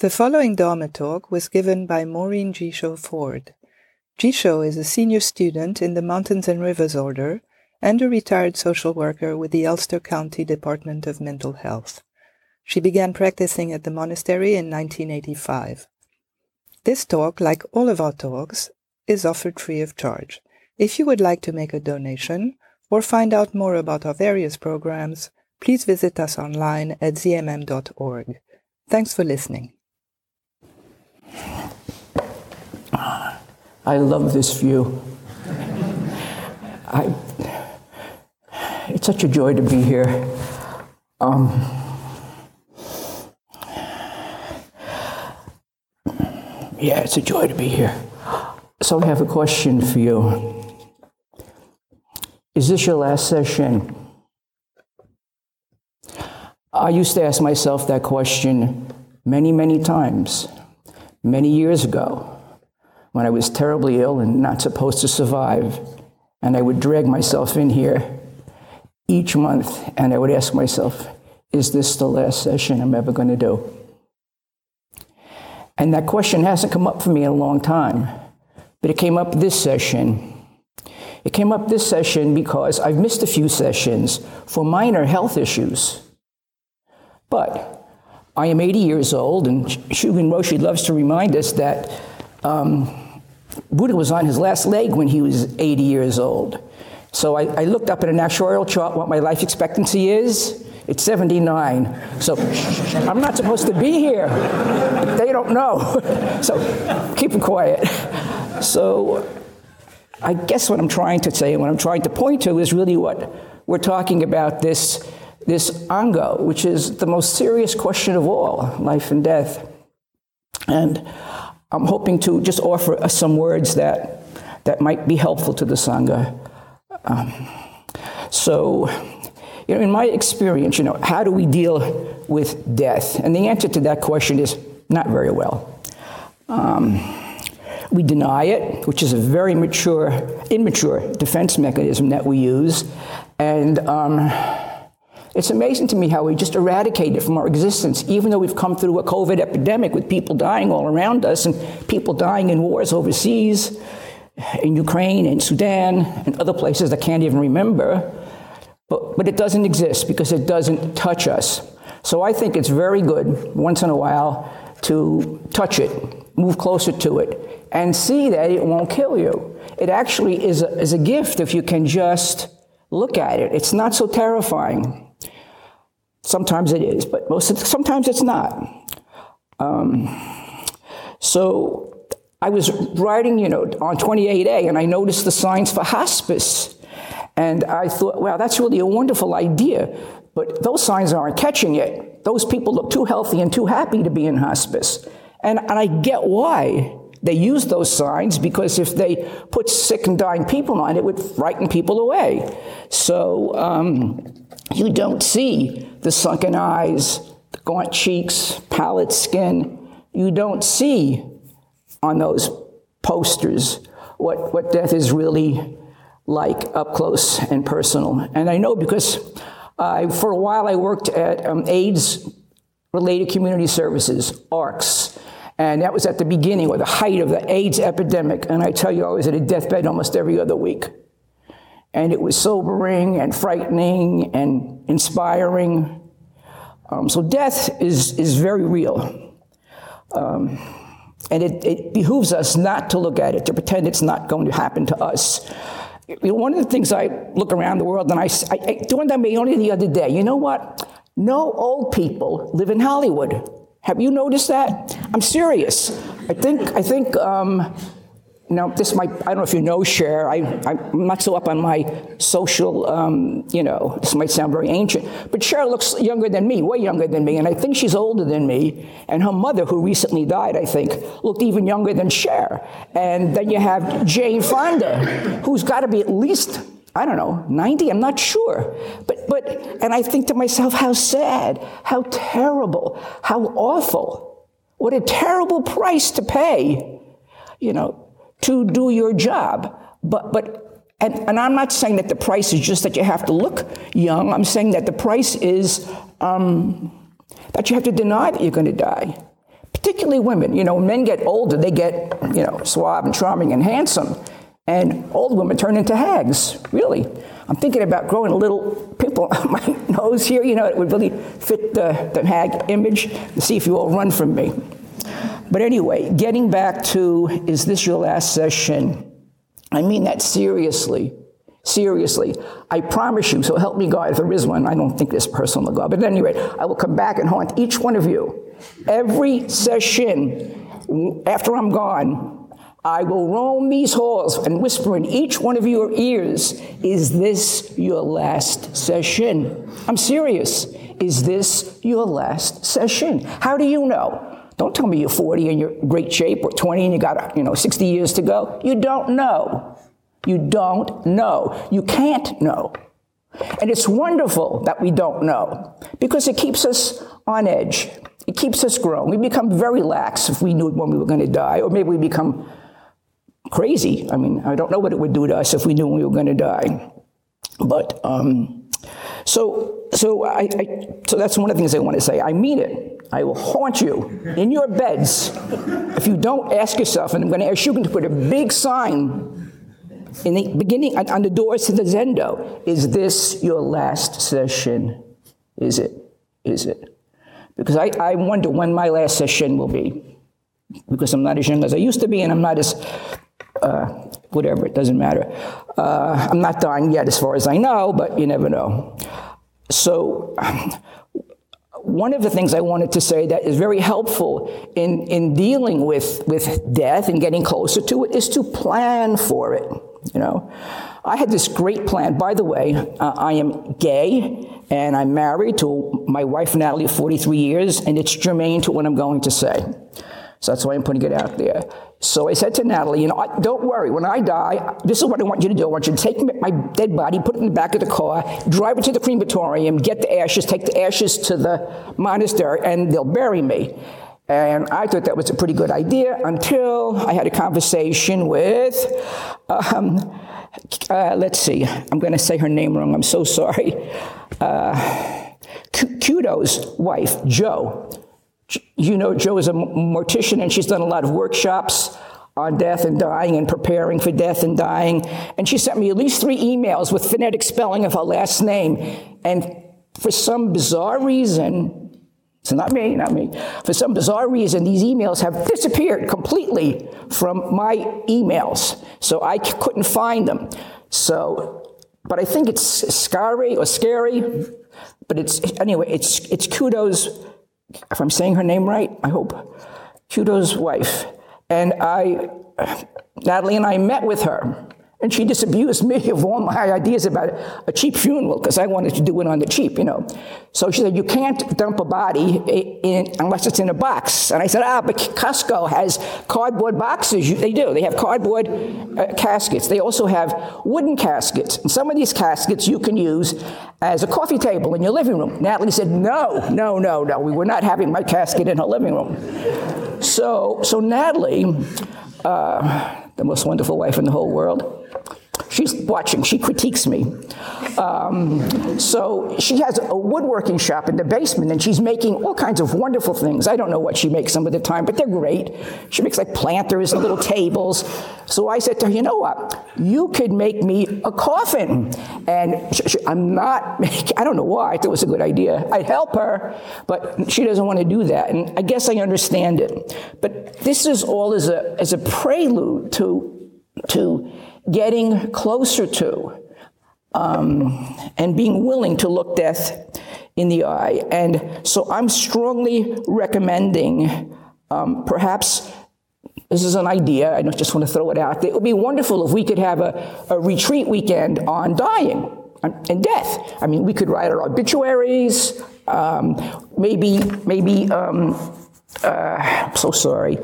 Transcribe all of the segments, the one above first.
The following Dharma talk was given by Maureen Jisho Ford. Jisho is a senior student in the Mountains and Rivers Order and a retired social worker with the Ulster County Department of Mental Health. She began practicing at the monastery in 1985. This talk, like all of our talks, is offered free of charge. If you would like to make a donation or find out more about our various programs, please visit us online at zmm.org. Thanks for listening. I love this view. I, it's such a joy to be here. Um, yeah, it's a joy to be here. So I have a question for you. Is this your last sesshin? I used to ask myself that question many, many times, many years ago, when I was terribly ill and not supposed to survive. And I would drag myself in here each month and I would ask myself, is this the last sesshin I'm ever going to do? And that question hasn't come up for me in a long time, but it came up this sesshin. It came up this sesshin because I've missed a few sesshins for minor health issues. But I am 80 years old, and Shugen Roshi loves to remind us that um, Buddha was on his last leg when he was 80 years old. So I, I looked up in an actuarial chart what my life expectancy is. It's 79. So I'm not supposed to be here. They don't know. so keep it quiet. So I guess what I'm trying to say and what I'm trying to point to is really what we're talking about this, this ango, which is the most serious question of all life and death. And I'm hoping to just offer some words that, that might be helpful to the Sangha. Um, so, you know, in my experience, you know, how do we deal with death? And the answer to that question is not very well. Um, we deny it, which is a very mature, immature defense mechanism that we use. And um, it's amazing to me how we just eradicate it from our existence, even though we've come through a COVID epidemic with people dying all around us and people dying in wars overseas in Ukraine and Sudan and other places I can't even remember. But, but it doesn't exist because it doesn't touch us. So I think it's very good once in a while to touch it, move closer to it, and see that it won't kill you. It actually is a, is a gift if you can just look at it. It's not so terrifying. Sometimes it is, but most the, sometimes it's not. Um, so I was riding, you know, on 28A and I noticed the signs for hospice. And I thought, wow, that's really a wonderful idea. But those signs aren't catching it. Those people look too healthy and too happy to be in hospice. And, and I get why they use those signs because if they put sick and dying people on, it would frighten people away. So um, you don't see the sunken eyes, the gaunt cheeks, pallid skin. You don't see on those posters what, what death is really like up close and personal. And I know because for a while I worked at um, AIDS related community services, ARCS. And that was at the beginning or the height of the AIDS epidemic. And I tell you, I was at a deathbed almost every other week. And it was sobering and frightening and inspiring. Um, so death is, is very real. Um, and it, it behooves us not to look at it, to pretend it's not going to happen to us. You know, one of the things I look around the world and I, I, I dawned on me only the other day, you know what? No old people live in Hollywood. Have you noticed that? I'm serious. I think, I think um, now, this might, I don't know if you know Cher. I, I'm not so up on my social, um, you know, this might sound very ancient, but Cher looks younger than me, way younger than me, and I think she's older than me. And her mother, who recently died, I think, looked even younger than Cher. And then you have Jane Fonda, who's got to be at least I don't know, 90, I'm not sure. But, but, and I think to myself, how sad, how terrible, how awful. What a terrible price to pay, you know, to do your job. But, but and, and I'm not saying that the price is just that you have to look young. I'm saying that the price is um, that you have to deny that you're going to die. particularly women. You know, men get older, they get, you know, suave and charming and handsome. And old women turn into hags, really. I'm thinking about growing a little pimple on my nose here, you know, it would really fit the, the hag image see if you all run from me. But anyway, getting back to is this your last sesshin? I mean that seriously. Seriously. I promise you, so help me God, if there is one, I don't think this person will go. But at any rate, I will come back and haunt each one of you. Every sesshin after I'm gone, I will roam these halls and whisper in each one of your ears, Is this your last sesshin? I'm serious. Is this your last sesshin? How do you know? Don't tell me you're 40 and you're great shape or 20 and you got, you know, 60 years to go. You don't know. You don't know. You can't know. And it's wonderful that we don't know because it keeps us on edge. It keeps us growing. We become very lax if we knew when we were going to die, or maybe we become crazy. I mean, I don't know what it would do to us if we knew when we were going to die. But um, so, so I, I, so that's one of the things I want to say. I mean it. I will haunt you in your beds if you don't ask yourself. And I'm going to ask you to put a big sign in the beginning, on the doors to the Zendo, is this your last sesshin? Is it? Is it? Because I, I wonder when my last sesshin will be. Because I'm not as young as I used to be, and I'm not as, uh, whatever, it doesn't matter. Uh, I'm not dying yet, as far as I know, but you never know. So, one of the things I wanted to say that is very helpful in, in dealing with, with death and getting closer to it is to plan for it. You know, I had this great plan. By the way, uh, I am gay and I'm married to my wife Natalie 43 years, and it's germane to what I'm going to say. So that's why I'm putting it out there. So I said to Natalie, you know, don't worry. When I die, this is what I want you to do. I want you to take my dead body, put it in the back of the car, drive it to the crematorium, get the ashes, take the ashes to the monastery, and they'll bury me. And I thought that was a pretty good idea until I had a conversation with, um, uh, let's see, I'm going to say her name wrong. I'm so sorry. Uh, Kudo's wife, Joe. You know, Joe is a mortician and she's done a lot of workshops on death and dying and preparing for death and dying. And she sent me at least three emails with phonetic spelling of her last name. And for some bizarre reason, so not me, not me. For some bizarre reason, these emails have disappeared completely from my emails. So I couldn't find them. So, but I think it's scary or scary. But it's, anyway, it's, it's Kudo's, if I'm saying her name right, I hope, Kudo's wife. And I, Natalie and I met with her. And she disabused me of all my ideas about a cheap funeral because I wanted to do it on the cheap, you know. So she said, You can't dump a body in, unless it's in a box. And I said, Ah, but Costco has cardboard boxes. They do. They have cardboard uh, caskets. They also have wooden caskets. And some of these caskets you can use as a coffee table in your living room. Natalie said, No, no, no, no. We were not having my casket in her living room. So, so Natalie, uh, the most wonderful wife in the whole world, She's watching, she critiques me. Um, so she has a woodworking shop in the basement and she's making all kinds of wonderful things. I don't know what she makes some of the time, but they're great. She makes like planters and little tables. So I said to her, you know what? You could make me a coffin. And she, she, I'm not making, I don't know why, I thought it was a good idea. I'd help her, but she doesn't want to do that. And I guess I understand it. But this is all as a, as a prelude to, to getting closer to um, and being willing to look death in the eye. And so I'm strongly recommending um, perhaps this is an idea, I just want to throw it out. It would be wonderful if we could have a, a retreat weekend on dying and death. I mean, we could write our obituaries, um, maybe, maybe, um, uh, I'm so sorry,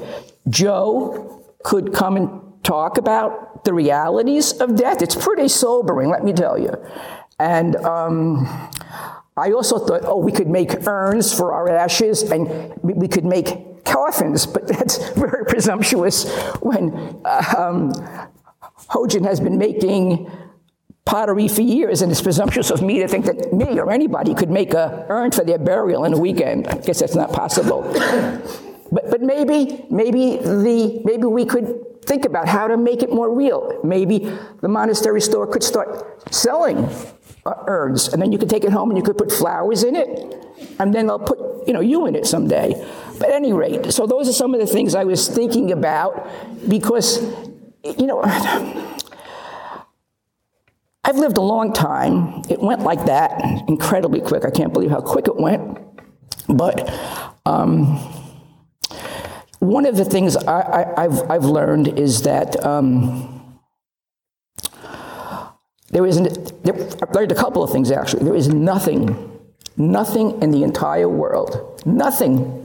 Joe could come and talk about the realities of death. It's pretty sobering, let me tell you. And um, I also thought, oh, we could make urns for our ashes and we could make coffins, but that's very presumptuous when um, has been making pottery for years, and it's presumptuous of me to think that me or anybody could make a urn for their burial in a weekend. I guess that's not possible. but, but maybe, maybe, the, maybe we could think about how to make it more real. Maybe the monastery store could start selling uh, urns, and then you could take it home and you could put flowers in it, and then they'll put you know you in it someday. But at any rate, so those are some of the things I was thinking about because you know I've lived a long time. It went like that, incredibly quick. I can't believe how quick it went. But um, one of the things I, have I've learned is that um, there is, there, I've learned a couple of things actually. There is nothing, nothing in the entire world, nothing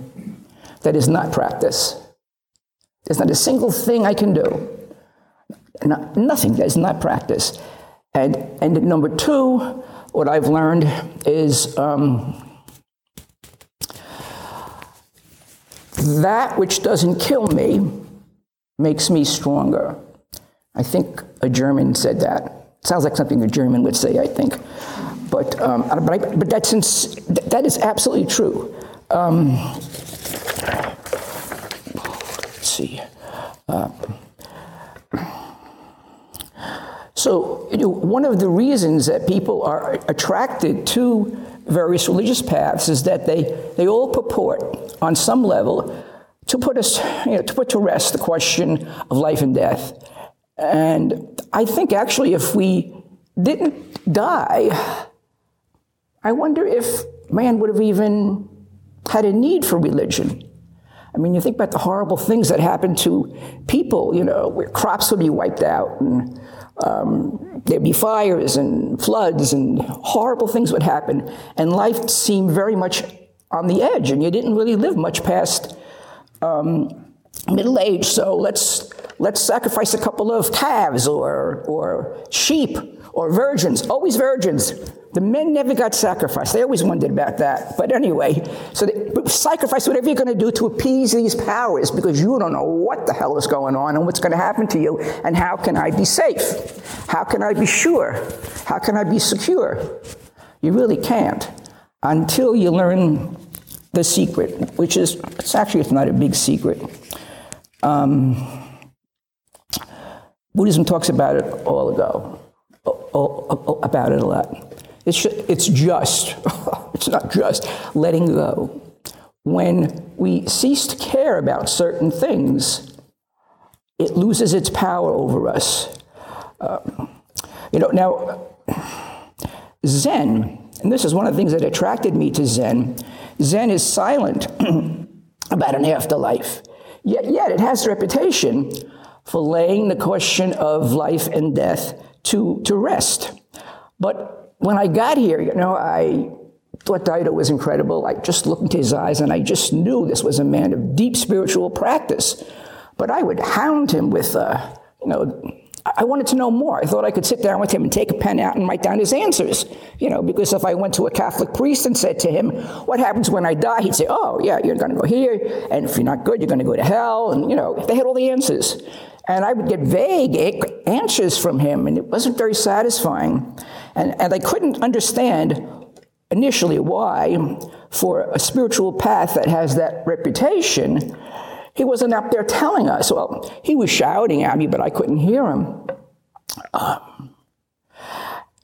that is not practice. There's not a single thing I can do, not, nothing that is not practice. And, and number two, what I've learned is um, that which doesn't kill me makes me stronger. I think a German said that. Sounds like something a German would say, I think. But, um, but, I, but that's ins- that is absolutely true. Um, let's see. Uh, so, you know, one of the reasons that people are attracted to various religious paths is that they, they all purport, on some level, to put us, you know, to put to rest the question of life and death. And I think actually, if we didn't die, I wonder if man would have even had a need for religion. I mean, you think about the horrible things that happen to people, you know, where crops would be wiped out and um, there'd be fires and floods and horrible things would happen. And life seemed very much on the edge, and you didn't really live much past um, middle age. So let's, let's sacrifice a couple of calves or, or sheep or virgins, always virgins. The men never got sacrificed. They always wondered about that. But anyway, so they, sacrifice whatever you're going to do to appease these powers because you don't know what the hell is going on and what's going to happen to you and how can I be safe? How can I be sure? How can I be secure? You really can't until you learn the secret, which is, it's actually, it's not a big secret. Um, Buddhism talks about it all ago, about it a lot. It's, it's just, it's not just letting go. When we cease to care about certain things, it loses its power over us. Uh, you know, now, Zen, and this is one of the things that attracted me to Zen, Zen is silent about an afterlife. Yet, yet it has reputation for laying the question of life and death to, to rest. But when I got here, you know, I thought Daido was incredible. I just looked into his eyes and I just knew this was a man of deep spiritual practice. But I would hound him with, uh, you know, I wanted to know more. I thought I could sit down with him and take a pen out and write down his answers. You know, because if I went to a Catholic priest and said to him, What happens when I die? He'd say, Oh, yeah, you're going to go here. And if you're not good, you're going to go to hell. And, you know, they had all the answers. And I would get vague answers from him, and it wasn't very satisfying. And, and I couldn't understand initially why, for a spiritual path that has that reputation, he wasn't up there telling us. Well, he was shouting at me, but I couldn't hear him. Um,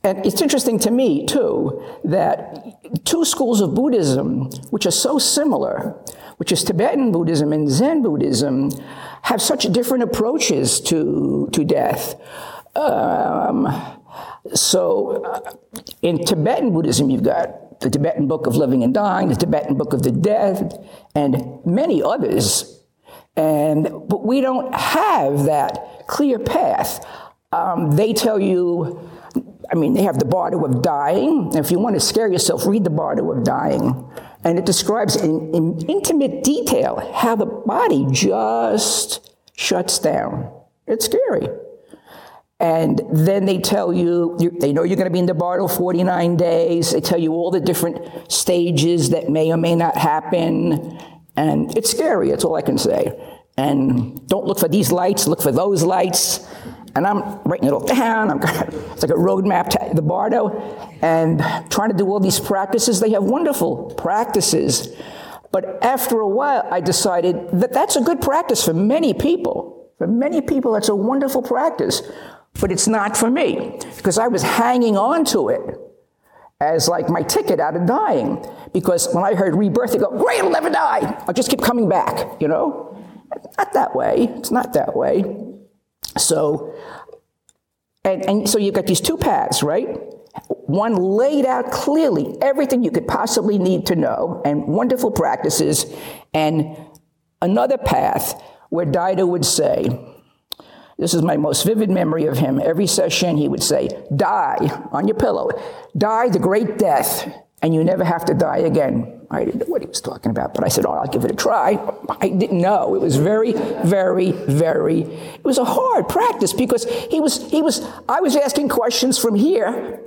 and it's interesting to me, too, that two schools of Buddhism, which are so similar, which is Tibetan Buddhism and Zen Buddhism, have such different approaches to, to death. Um, so, uh, in Tibetan Buddhism, you've got the Tibetan Book of Living and Dying, the Tibetan Book of the Dead, and many others. And but we don't have that clear path. Um, they tell you, I mean, they have the Bardo of Dying. If you want to scare yourself, read the Bardo of Dying. And it describes in, in intimate detail how the body just shuts down. It's scary. And then they tell you, you they know you're going to be in the Bardo 49 days. They tell you all the different stages that may or may not happen. And it's scary, that's all I can say. And don't look for these lights, look for those lights. And I'm writing it all down. I'm, it's like a roadmap to the Bardo. And trying to do all these practices. They have wonderful practices. But after a while, I decided that that's a good practice for many people. For many people, that's a wonderful practice. But it's not for me because I was hanging on to it as like my ticket out of dying. Because when I heard rebirth, I go, great, I'll never die. I'll just keep coming back, you know? Not that way. It's not that way. So, and, and so you've got these two paths, right? One laid out clearly everything you could possibly need to know and wonderful practices, and another path where Daido would say, this is my most vivid memory of him. Every sesshin, he would say, Die on your pillow, die the great death, and you never have to die again. I didn't know what he was talking about, but I said, Oh, I'll give it a try. I didn't know. It was very, very, very, it was a hard practice because he was, he was, I was asking questions from here,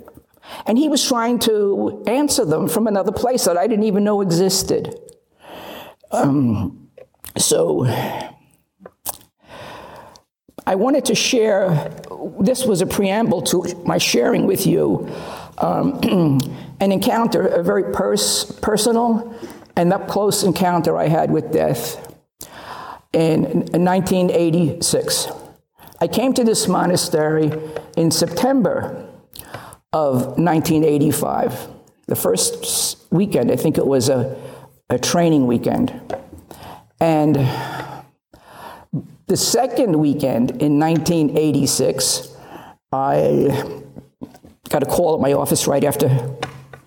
and he was trying to answer them from another place that I didn't even know existed. Um, so, I wanted to share, this was a preamble to my sharing with you um, an encounter, a very pers- personal and up close encounter I had with death in, in 1986. I came to this monastery in September of 1985. The first weekend, I think it was a, a training weekend. And the second weekend in 1986, I got a call at my office right after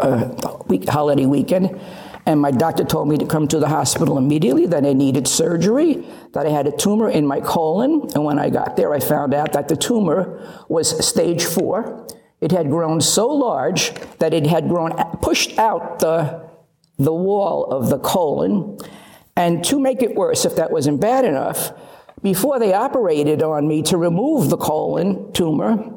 a week, holiday weekend, and my doctor told me to come to the hospital immediately, that I needed surgery, that I had a tumor in my colon, and when I got there, I found out that the tumor was stage four. It had grown so large that it had grown, pushed out the, the wall of the colon, and to make it worse, if that wasn't bad enough, before they operated on me to remove the colon tumor,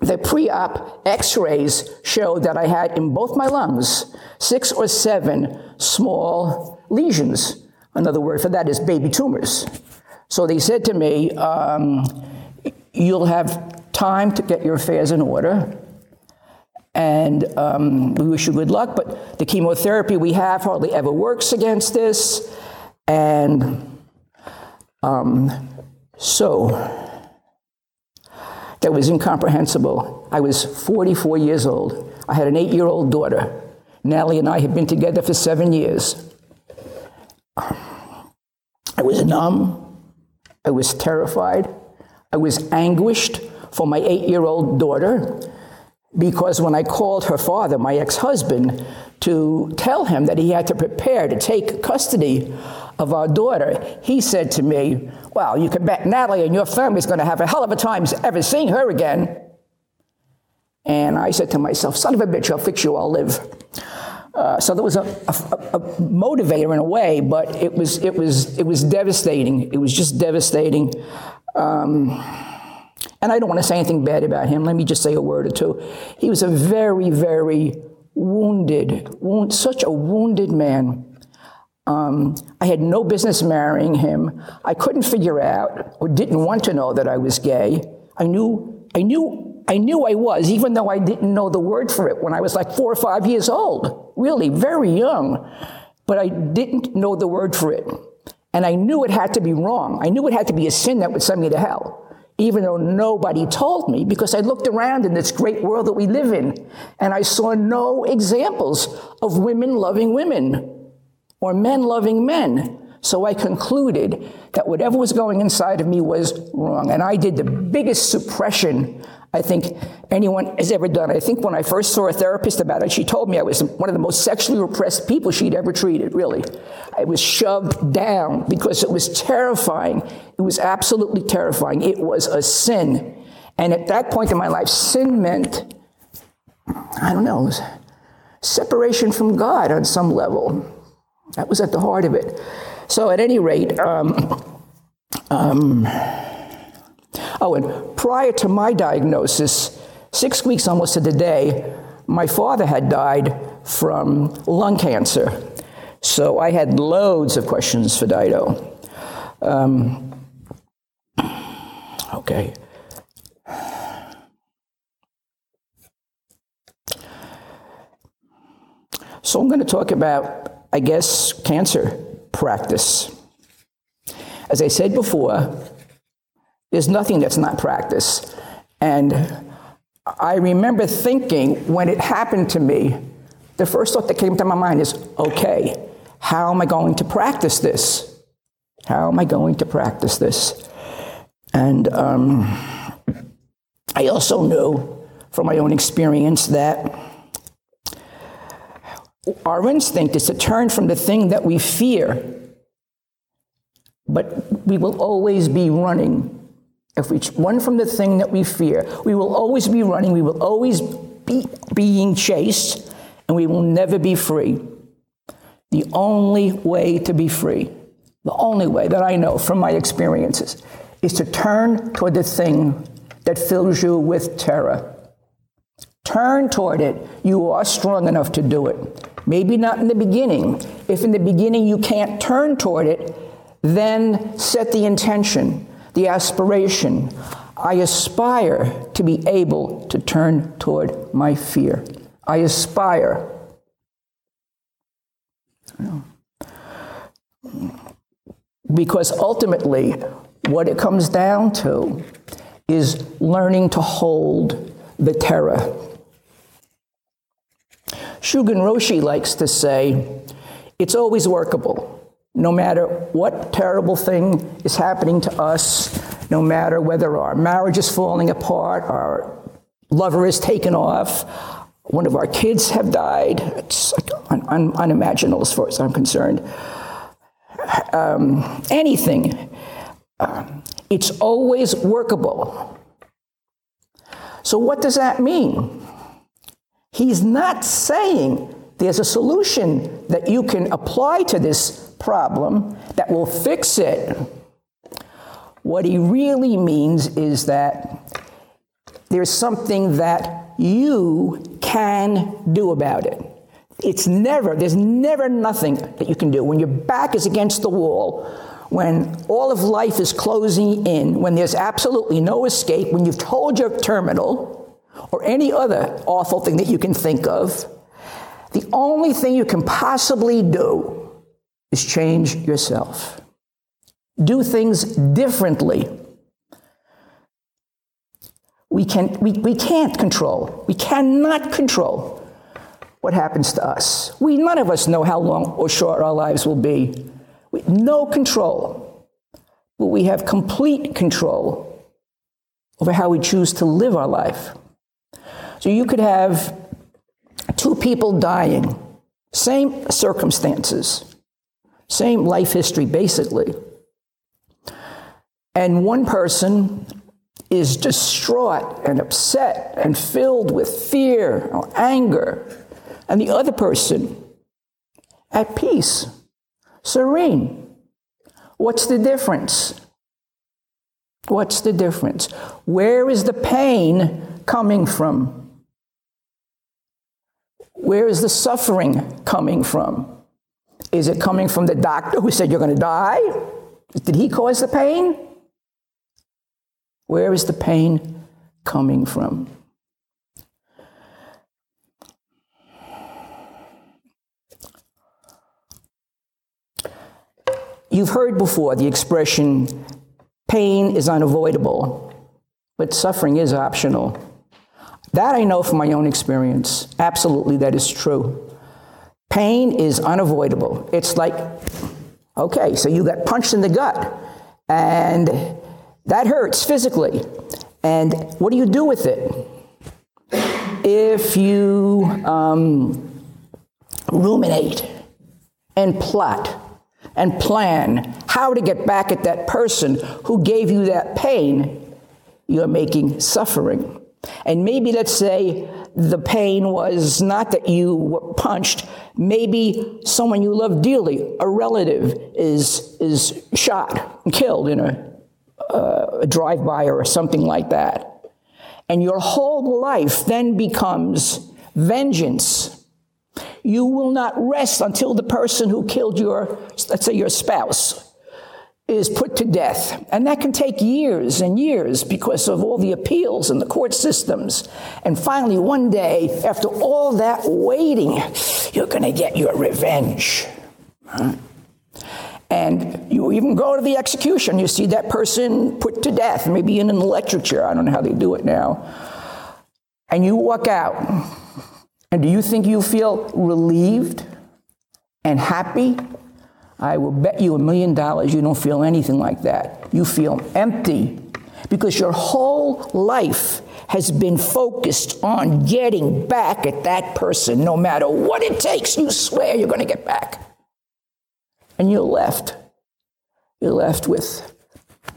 the pre op x rays showed that I had in both my lungs six or seven small lesions. Another word for that is baby tumors. So they said to me, um, You'll have time to get your affairs in order. And um, we wish you good luck, but the chemotherapy we have hardly ever works against this. And um, so that was incomprehensible. I was 44 years old. I had an eight year old daughter. Natalie and I had been together for seven years. I was numb. I was terrified. I was anguished for my eight year old daughter because when I called her father, my ex husband, to tell him that he had to prepare to take custody of our daughter, he said to me, Well, you can bet Natalie and your family's going to have a hell of a time ever seeing her again. And I said to myself, Son of a bitch, I'll fix you, I'll live. Uh, so there was a, a, a, motivator in a way, but it was, it, was, it was devastating. It was just devastating. Um, and I don't want to say anything bad about him. Let me just say a word or two. He was a very, very wounded, wound, such a wounded man. Um, I had no business marrying him. I couldn't figure out or didn't want to know that I was gay. I knew, I knew, I knew I was, even though I didn't know the word for it when I was like four or five years old. Really, very young. But I didn't know the word for it. And I knew it had to be wrong. I knew it had to be a sin that would send me to hell even though nobody told me, because I looked around in this great world that we live in and I saw no examples of women loving women or men loving men. So I concluded that whatever was going inside of me was wrong. And I did the biggest suppression I think anyone has ever done. I think when I first saw a therapist about it, she told me I was one of the most sexually repressed people she'd ever treated, really. I was shoved down because it was terrifying. It was absolutely terrifying. It was a sin. And at that point in my life, sin meant, I don't know, separation from God on some level. That was at the heart of it. So, at any rate, um, um, oh, and prior to my diagnosis, six weeks almost to the day, my father had died from lung cancer. So I had loads of questions for Daido. Um, okay. So I'm going to talk about I guess, cancer practice. As I said before, there's nothing that's not practice. And I remember thinking when it happened to me, the first thought that came to my mind is okay, how am I going to practice this? How am I going to practice this? And um, I also knew from my own experience that our instinct is to turn from the thing that we fear, but we will always be running. If we run from the thing that we fear, we will always be running, we will always be being chased, and we will never be free. The only way to be free, the only way that I know from my experiences, is to turn toward the thing that fills you with terror. Turn toward it. You are strong enough to do it. Maybe not in the beginning. If in the beginning you can't turn toward it, then set the intention, the aspiration. I aspire to be able to turn toward my fear. I aspire. Because ultimately, what it comes down to is learning to hold the terror. Shugen Roshi likes to say, it's always workable. No matter what terrible thing is happening to us, no matter whether our marriage is falling apart, our lover is taken off, one of our kids have died, it's un- un- unimaginable as far as I'm concerned. Um, anything, uh, it's always workable. So, what does that mean? He's not saying there's a solution that you can apply to this problem that will fix it. What he really means is that there's something that you can do about it. It's never, there's never nothing that you can do. When your back is against the wall, when all of life is closing in, when there's absolutely no escape, when you've told your terminal, or any other awful thing that you can think of, the only thing you can possibly do is change yourself. Do things differently. We, can, we, we can't control, we cannot control what happens to us. We, none of us know how long or short our lives will be no control, but we have complete control over how we choose to live our life. So you could have two people dying, same circumstances, same life history, basically. And one person is distraught and upset and filled with fear or anger, and the other person at peace serene. What's the difference? What's the difference? Where is the pain coming from? Where is the suffering coming from? Is it coming from the doctor who said you're going to die? Did he cause the pain? Where is the pain coming from? You've heard before the expression, pain is unavoidable, but suffering is optional. That I know from my own experience. Absolutely, that is true. Pain is unavoidable. It's like, okay, so you got punched in the gut, and that hurts physically. And what do you do with it? If you um, ruminate and plot and plan how to get back at that person who gave you that pain, you're making suffering. And maybe let's say the pain was not that you were punched, maybe someone you love dearly, a relative, is, is shot and killed in a, uh, a drive by or something like that. And your whole life then becomes vengeance you will not rest until the person who killed your, let's say, your spouse is put to death. And that can take years and years because of all the appeals and the court systems. And finally, one day, after all that waiting, you're going to get your revenge. And you even go to the execution, you see that person put to death, maybe in an electric chair. I don't know how they do it now. And you walk out. And do you think you feel relieved and happy? I will bet you a million dollars you don't feel anything like that. You feel empty because your whole life has been focused on getting back at that person no matter what it takes. You swear you're going to get back. And you're left. You're left with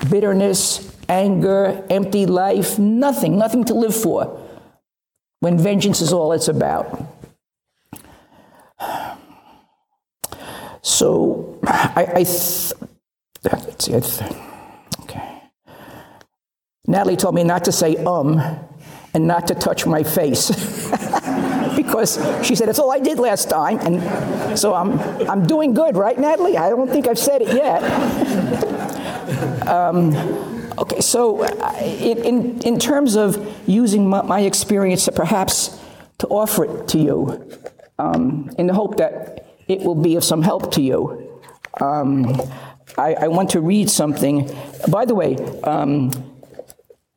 bitterness, anger, empty life, nothing, nothing to live for when vengeance is all it's about. So I, I th- let's see, I th- okay. Natalie told me not to say um and not to touch my face. because she said, That's all I did last time. And so I'm, I'm doing good, right, Natalie? I don't think I've said it yet. um, okay, so uh, in, in terms of using my, my, experience to perhaps to offer it to you um, in the hope that it will be of some help to you, um, I, I, want to read something. By the way, um,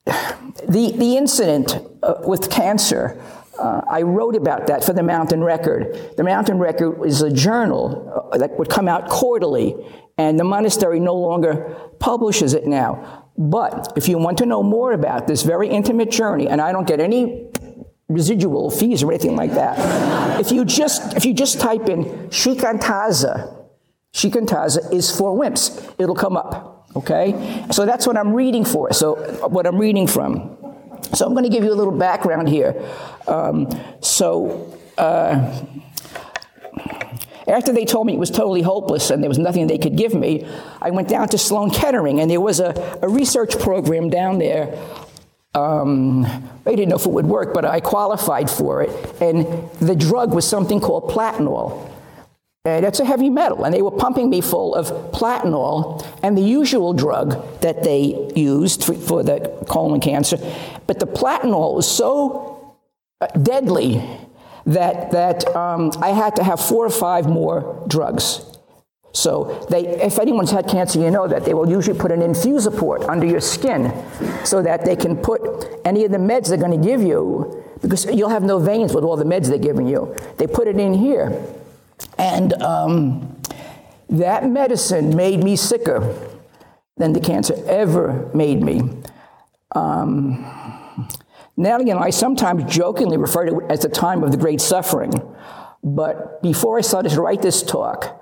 the, the incident uh, with cancer, uh, I wrote about that for the Mountain Record. The Mountain Record is a journal uh, that would come out quarterly, and the monastery no longer publishes it now. But if you want to know more about this very intimate journey, and I don't get any residual fees or anything like that, if you just if you just type in shikantaza, shikantaza is for wimps, it'll come up. Okay? So that's what I'm reading for. So, what I'm reading from. So, I'm going to give you a little background here. Um, so, uh, after they told me it was totally hopeless and there was nothing they could give me, I went down to Sloan Kettering, and there was a, a research program down there. Um, they didn't know if it would work, but I qualified for it. And the drug was something called Platinol. And it's a heavy metal. And they were pumping me full of platinol and the usual drug that they used for, for the colon cancer. But the platinol was so uh, deadly that, that um, I had to have four or five more drugs. So they, if anyone's had cancer, you know that they will usually put an infusoport under your skin so that they can put any of the meds they're going to give you, because you'll have no veins with all the meds they're giving you. They put it in here. And um, that medicine made me sicker than the cancer ever made me. Um, Natalie and I sometimes jokingly refer to it as the time of the great suffering. But before I started to write this talk,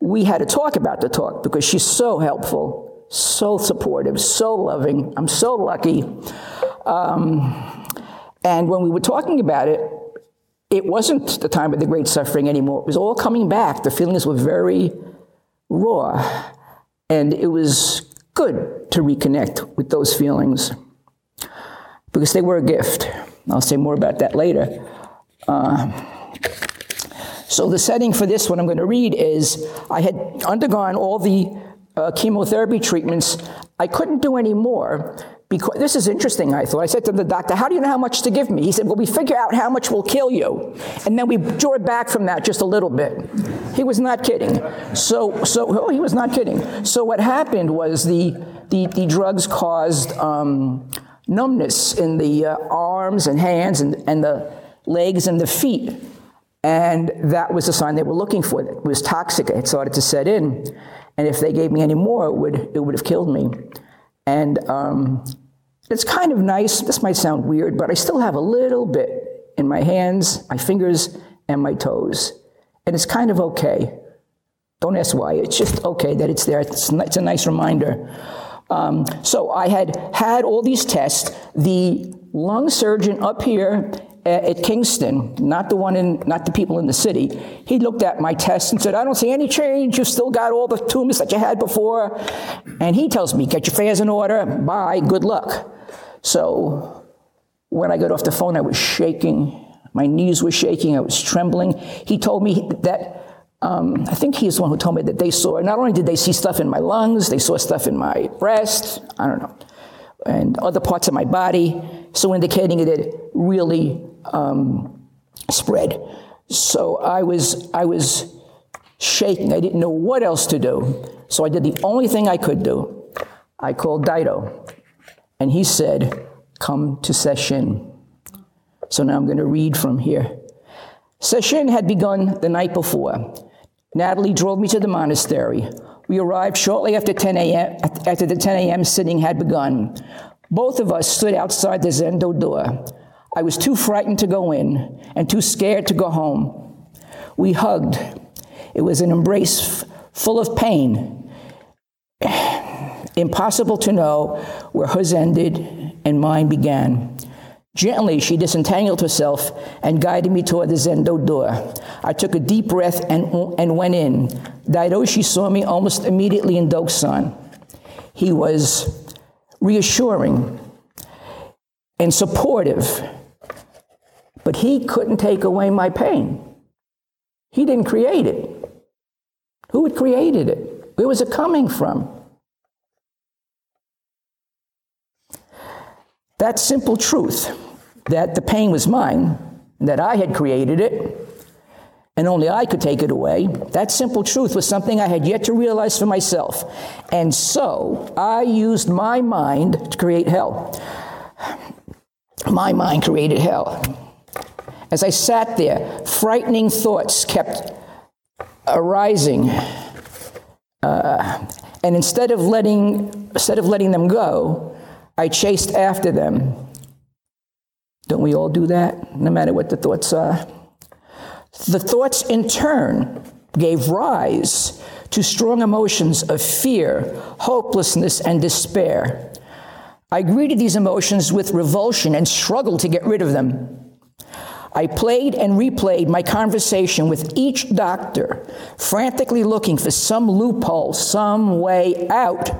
we had to talk about the talk because she's so helpful, so supportive, so loving. I'm so lucky. Um, and when we were talking about it, it wasn't the time of the great suffering anymore. It was all coming back. The feelings were very raw. And it was good to reconnect with those feelings because they were a gift. I'll say more about that later. Uh, so, the setting for this one I'm going to read is I had undergone all the uh, chemotherapy treatments. I couldn't do any more because this is interesting, I thought. I said to the doctor, How do you know how much to give me? He said, Well, we figure out how much will kill you. And then we draw it back from that just a little bit. He was not kidding. So, so oh, he was not kidding. So, what happened was the, the, the drugs caused um, numbness in the uh, arms and hands and, and the legs and the feet. And that was the sign they were looking for. It was toxic. It started to set in. And if they gave me any more, it would, it would have killed me. And um, it's kind of nice. This might sound weird, but I still have a little bit in my hands, my fingers, and my toes. And it's kind of okay. Don't ask why. It's just okay that it's there. It's, it's a nice reminder. Um, so I had had all these tests. The lung surgeon up here at Kingston, not the one in, not the people in the city. He looked at my test and said, I don't see any change. You've still got all the tumors that you had before. And he tells me, get your affairs in order. Bye. Good luck. So when I got off the phone, I was shaking. My knees were shaking. I was trembling. He told me that, um, I think he's the one who told me that they saw, not only did they see stuff in my lungs, they saw stuff in my breast. I don't know and other parts of my body, so indicating it really um, spread. So I was, I was shaking. I didn't know what else to do. So I did the only thing I could do. I called Daido, and he said, Come to sesshin. So now I'm going to read from here. Sesshin had begun the night before. Natalie drove me to the monastery. We arrived shortly after 10 a.m. after the 10 a.m. sitting had begun. Both of us stood outside the Zendo door. I was too frightened to go in and too scared to go home. We hugged. It was an embrace full of pain. Impossible to know where hers ended and mine began. Gently, she disentangled herself and guided me toward the Zendo door. I took a deep breath and, and went in. Daido Roshi saw me almost immediately in Dokusan. He was reassuring and supportive, but he couldn't take away my pain. He didn't create it. Who had created it? Where was it coming from? That simple truth that the pain was mine, that I had created it, and only I could take it away. That simple truth was something I had yet to realize for myself. And so I used my mind to create hell. My mind created hell. As I sat there, frightening thoughts kept arising. Uh, and instead of letting instead of letting them go, I chased after them. Don't we all do that, no matter what the thoughts are? The thoughts, in turn, gave rise to strong emotions of fear, hopelessness, and despair. I greeted these emotions with revulsion and struggled to get rid of them. I played and replayed my conversation with each doctor, frantically looking for some loophole, some way out.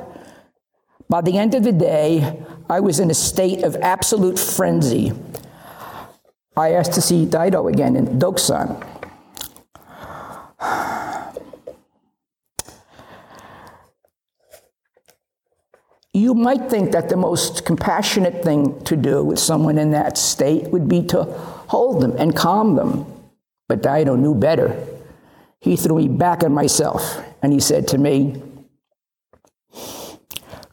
By the end of the day, I was in a state of absolute frenzy. I asked to see Daido again in Dokusan. You might think that the most compassionate thing to do with someone in that state would be to hold them and calm them. But Daido knew better. He threw me back on myself and he said to me,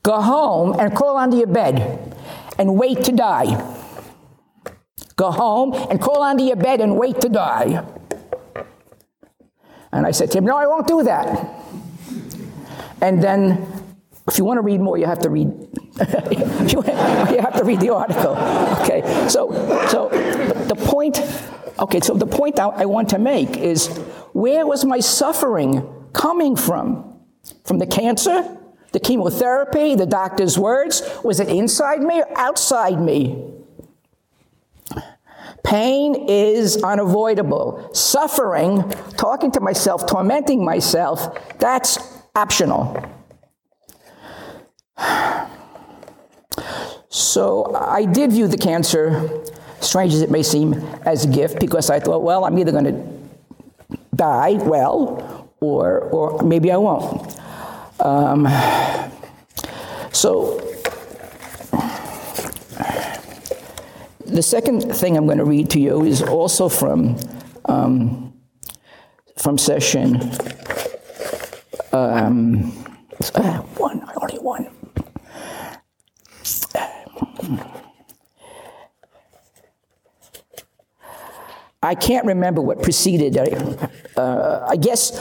Go home and crawl under your bed and wait to die. Go home and crawl under your bed and wait to die. And I said to him, No, I won't do that. And then, if you want to read more, you have to read. you have to read the article. Okay. So, so the point. Okay. So the point I want to make is, where was my suffering coming from? From the cancer, the chemotherapy, the doctor's words? Was it inside me or outside me? Pain is unavoidable. Suffering, talking to myself, tormenting myself, that's optional. So I did view the cancer, strange as it may seem, as a gift because I thought, well, I'm either going to die well or, or maybe I won't. Um, so the second thing I'm going to read to you is also from um, from session um, one, one. I can't remember what preceded. Uh, I guess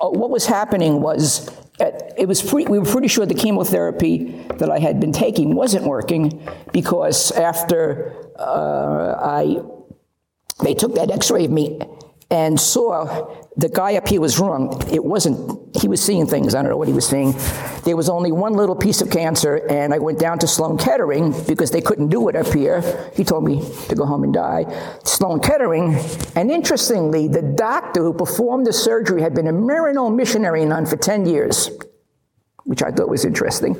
uh, what was happening was it was pretty, we were pretty sure the chemotherapy that I had been taking wasn't working because after uh, I they took that X-ray of me and saw the guy up here was wrong. It wasn't, he was seeing things, I don't know what he was seeing. There was only one little piece of cancer, and I went down to Sloan Kettering because they couldn't do it up here. He told me to go home and die. Sloan Kettering, and interestingly, the doctor who performed the surgery had been a Maryknoll missionary nun for 10 years which I thought was interesting.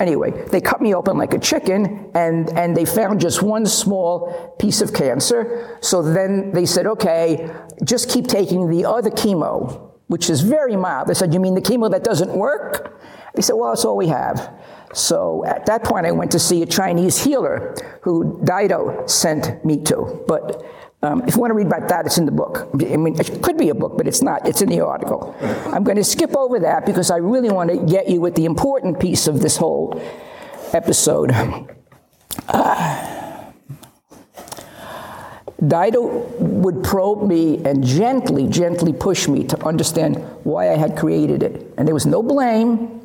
Anyway, they cut me open like a chicken and, and they found just one small piece of cancer. So then they said, okay, just keep taking the other chemo, which is very mild. They said, you mean the chemo that doesn't work? They said, well, that's all we have. So at that point, I went to see a Chinese healer who Daido sent me to. But Um, if you want to read about that, it's in the book. I mean, it could be a book, but it's not. It's in the article. I'm going to skip over that because I really want to get you with the important piece of this whole episode. Uh, Daido would probe me and gently, gently push me to understand why I had created it. And there was no blame.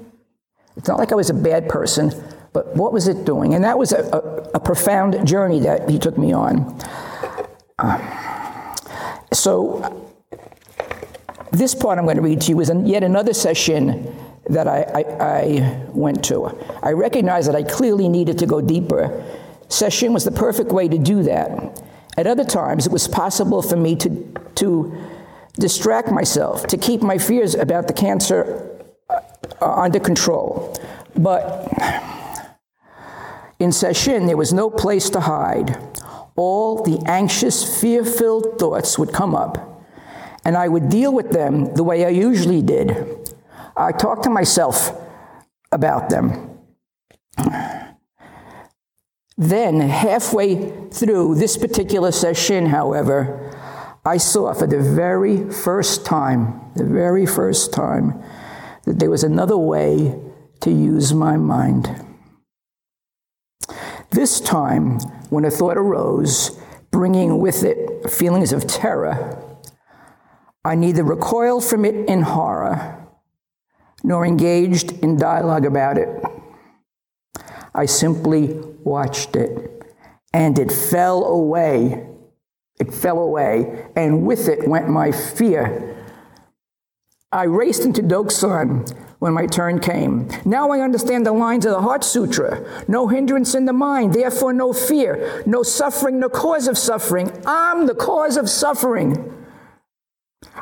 It's not like I was a bad person, but what was it doing? And that was a, a, a profound journey that he took me on. Uh, so, this part I'm going to read to you was yet another sesshin that I, I, I, went to. I recognized that I clearly needed to go deeper. Sesshin was the perfect way to do that. At other times, it was possible for me to, to distract myself, to keep my fears about the cancer uh, under control. But in sesshin, there was no place to hide all the anxious, fear filled thoughts would come up, and I would deal with them the way I usually did. I talked to myself about them. Then, halfway through this particular sesshin, however, I saw for the very first time, the very first time, that there was another way to use my mind. This time, when a thought arose, bringing with it feelings of terror, I neither recoiled from it in horror nor engaged in dialogue about it. I simply watched it, and it fell away. It fell away, and with it went my fear. I raced into Dokusan, when my turn came. Now I understand the lines of the Heart Sutra. No hindrance in the mind, therefore no fear, no suffering, no cause of suffering. I'm the cause of suffering.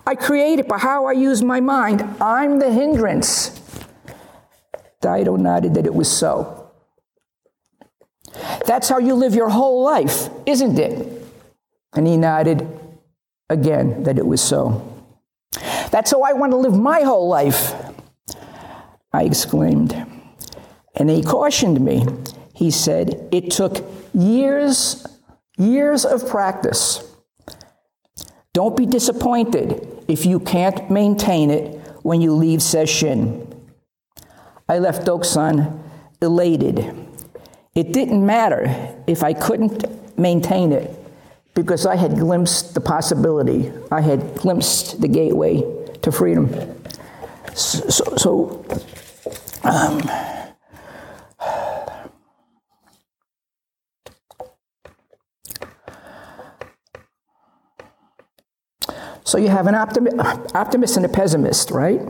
I create it by how I use my mind. I'm the hindrance. Daido nodded that it was so. That's how you live your whole life, isn't it? And he nodded again that it was so. That's how I want to live my whole life. I exclaimed. And he cautioned me. He said, It took years, years of practice. Don't be disappointed if you can't maintain it when you leave sesshin. I left Dokusan elated. It didn't matter if I couldn't maintain it because I had glimpsed the possibility. I had glimpsed the gateway to freedom. So, so, um, so you have an optimi- optimist and a pessimist, right?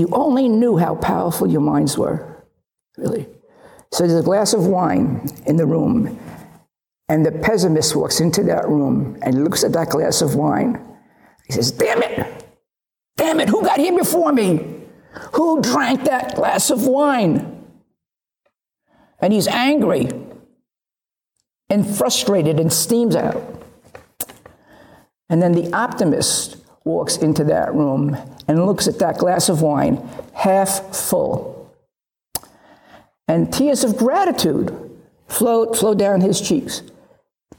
You only knew how powerful your minds were, really. So there's a glass of wine in the room, and the pessimist walks into that room and looks at that glass of wine. He says, Damn it! Damn it, who got here before me? Who drank that glass of wine? And he's angry and frustrated and steams out. And then the optimist walks into that room and looks at that glass of wine half full. And tears of gratitude flow, flow down his cheeks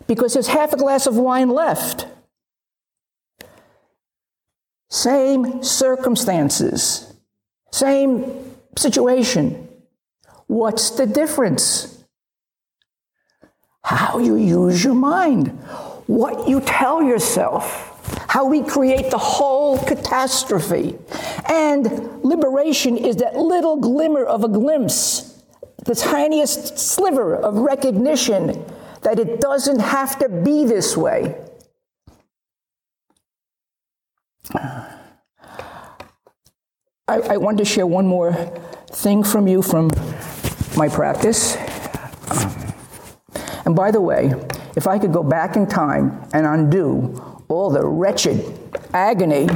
because there's half a glass of wine left. Same circumstances, same situation. What's the difference? How you use your mind, what you tell yourself, how we create the whole catastrophe. And liberation is that little glimmer of a glimpse, the tiniest sliver of recognition that it doesn't have to be this way. I, I want to share one more thing from you from my practice. Um, and by the way, if I could go back in time and undo all the wretched agony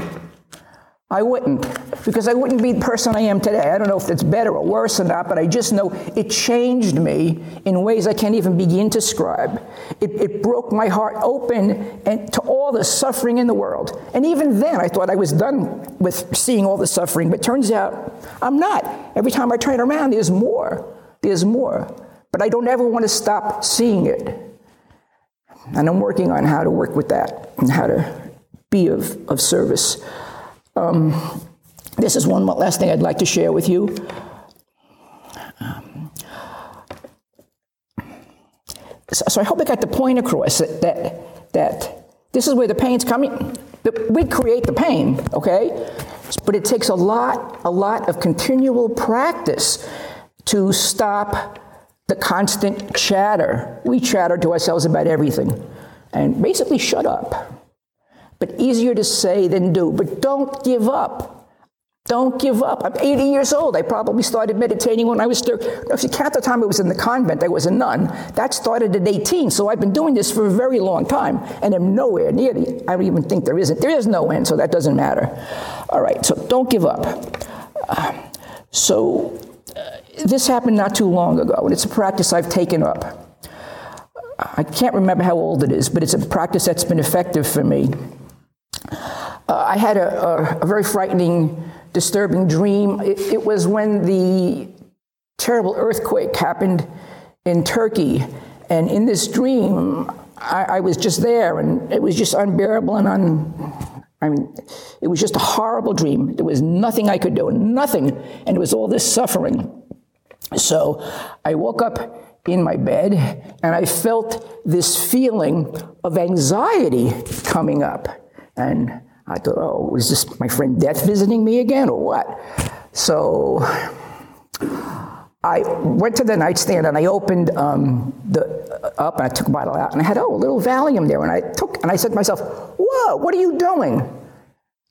I wouldn't, because I wouldn't be the person I am today. I don't know if it's better or worse or not, but I just know it changed me in ways I can't even begin to describe. It, it broke my heart open and to all the suffering in the world. And even then, I thought I was done with seeing all the suffering, but turns out I'm not. Every time I turn around, there's more. There's more. but I don't ever want to stop seeing it. And I'm working on how to work with that and how to be of, of service. Um, this is one last thing I'd like to share with you. Um, so, so, I hope I got the point across that, that, that this is where the pain's coming. We create the pain, okay? But it takes a lot, a lot of continual practice to stop the constant chatter. We chatter to ourselves about everything and basically shut up. But easier to say than do. But don't give up. Don't give up. I'm 80 years old. I probably started meditating when I was 30. If you count the time I was in the convent, I was a nun. That started at 18. So I've been doing this for a very long time, and I'm nowhere near the. I don't even think there isn't. There is no end, so that doesn't matter. All right. So don't give up. Uh, so this happened not too long ago, and it's a practice I've taken up. I can't remember how old it is, but it's a practice that's been effective for me. Uh, I had a, a, a very frightening disturbing dream. It, it was when the terrible earthquake happened in Turkey. And in this dream, I, I, was just there, and it was just unbearable and un. I mean, it was just a horrible dream. There was nothing I could do, nothing, and it was all this suffering. So I woke up in my bed, and I felt this feeling of anxiety coming up, and I thought, oh, was this my friend Death visiting me again or what? So I went to the nightstand and I opened um, the up and I took a bottle out and I had oh a little Valium there and I took and I said to myself, whoa, what are you doing?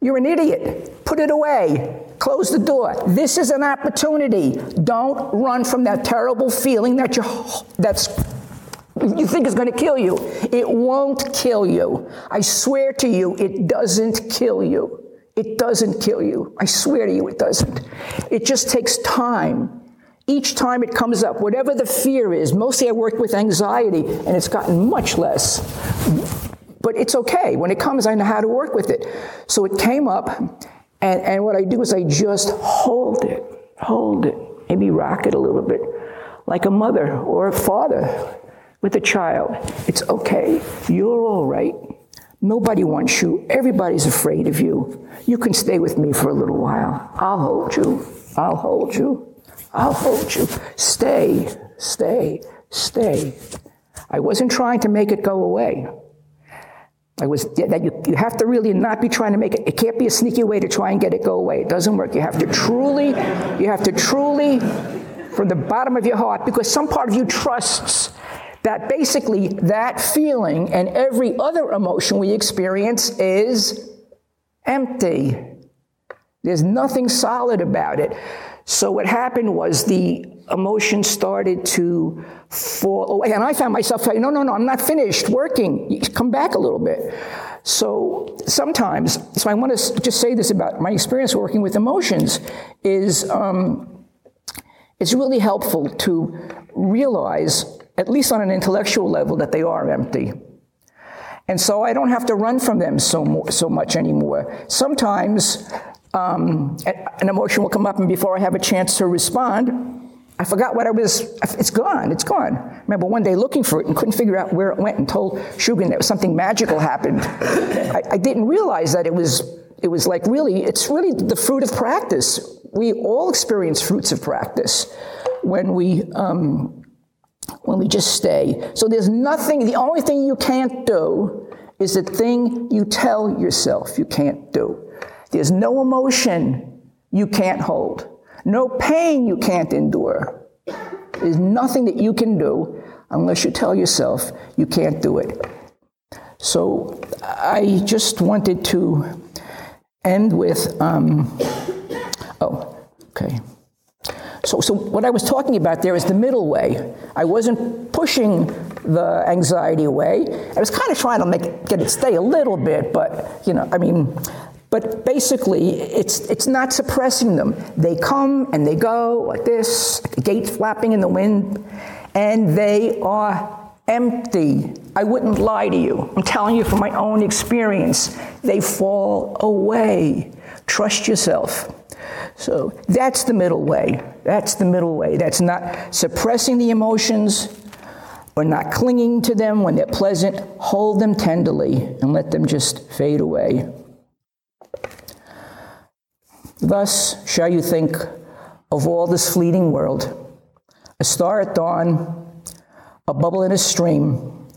You're an idiot. Put it away. Close the door. This is an opportunity. Don't run from that terrible feeling that you that's you think it's going to kill you. It won't kill you. I swear to you, it doesn't kill you. It doesn't kill you. I swear to you, it doesn't. It just takes time. Each time it comes up, whatever the fear is, mostly I work with anxiety, and it's gotten much less. But it's okay. When it comes, I know how to work with it. So it came up, and, and what I do is I just hold it, hold it, maybe rock it a little bit, like a mother or a father with a child. It's okay. You're all right. Nobody wants you. Everybody's afraid of you. You can stay with me for a little while. I'll hold you. I'll hold you. I'll hold you. Stay, stay, stay. I wasn't trying to make it go away. I was that you, you have to really not be trying to make it. It can't be a sneaky way to try and get it go away. It doesn't work. You have to truly, you have to truly, from the bottom of your heart, because some part of you trusts that basically that feeling and every other emotion we experience is empty. There's nothing solid about it. So what happened was the emotion started to fall away. And I found myself saying, no, no, no, I'm not finished working. Come back a little bit. So sometimes, so I want to just say this about my experience working with emotions is um, it's really helpful to realize at least on an intellectual level, that they are empty. And so I don't have to run from them so, so much anymore. Sometimes um, an emotion will come up, and before I have a chance to respond, I forgot what I was, it's gone, it's gone. I remember one day looking for it and couldn't figure out where it went and told Shugen that something magical happened. I, I didn't realize that it was, it was like really, it's really the fruit of practice. We all experience fruits of practice when we um, when we just stay. So there's nothing, the only thing you can't do is the thing you tell yourself you can't do. There's no emotion you can't hold, no pain you can't endure. There's nothing that you can do unless you tell yourself you can't do it. So I just wanted to end with, um, oh, okay. So, so what I was talking about there is the middle way. I wasn't pushing the anxiety away. I was kind of trying to make get it stay a little bit, but you know, I mean, but basically, it's it's not suppressing them. They come and they go like this, the gate flapping in the wind, and they are empty. I wouldn't lie to you. I'm telling you from my own experience. They fall away. Trust yourself. So that's the middle way. That's the middle way. That's not suppressing the emotions or not clinging to them when they're pleasant. Hold them tenderly and let them just fade away. Thus shall you think of all this fleeting world a star at dawn, a bubble in a stream,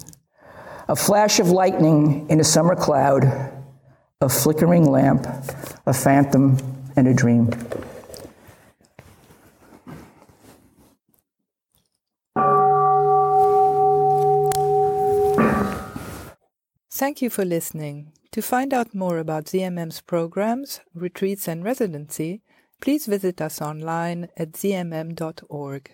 a flash of lightning in a summer cloud, a flickering lamp, a phantom, and a dream. Thank you for listening. To find out more about ZMM's programs, retreats, and residency, please visit us online at zmm.org.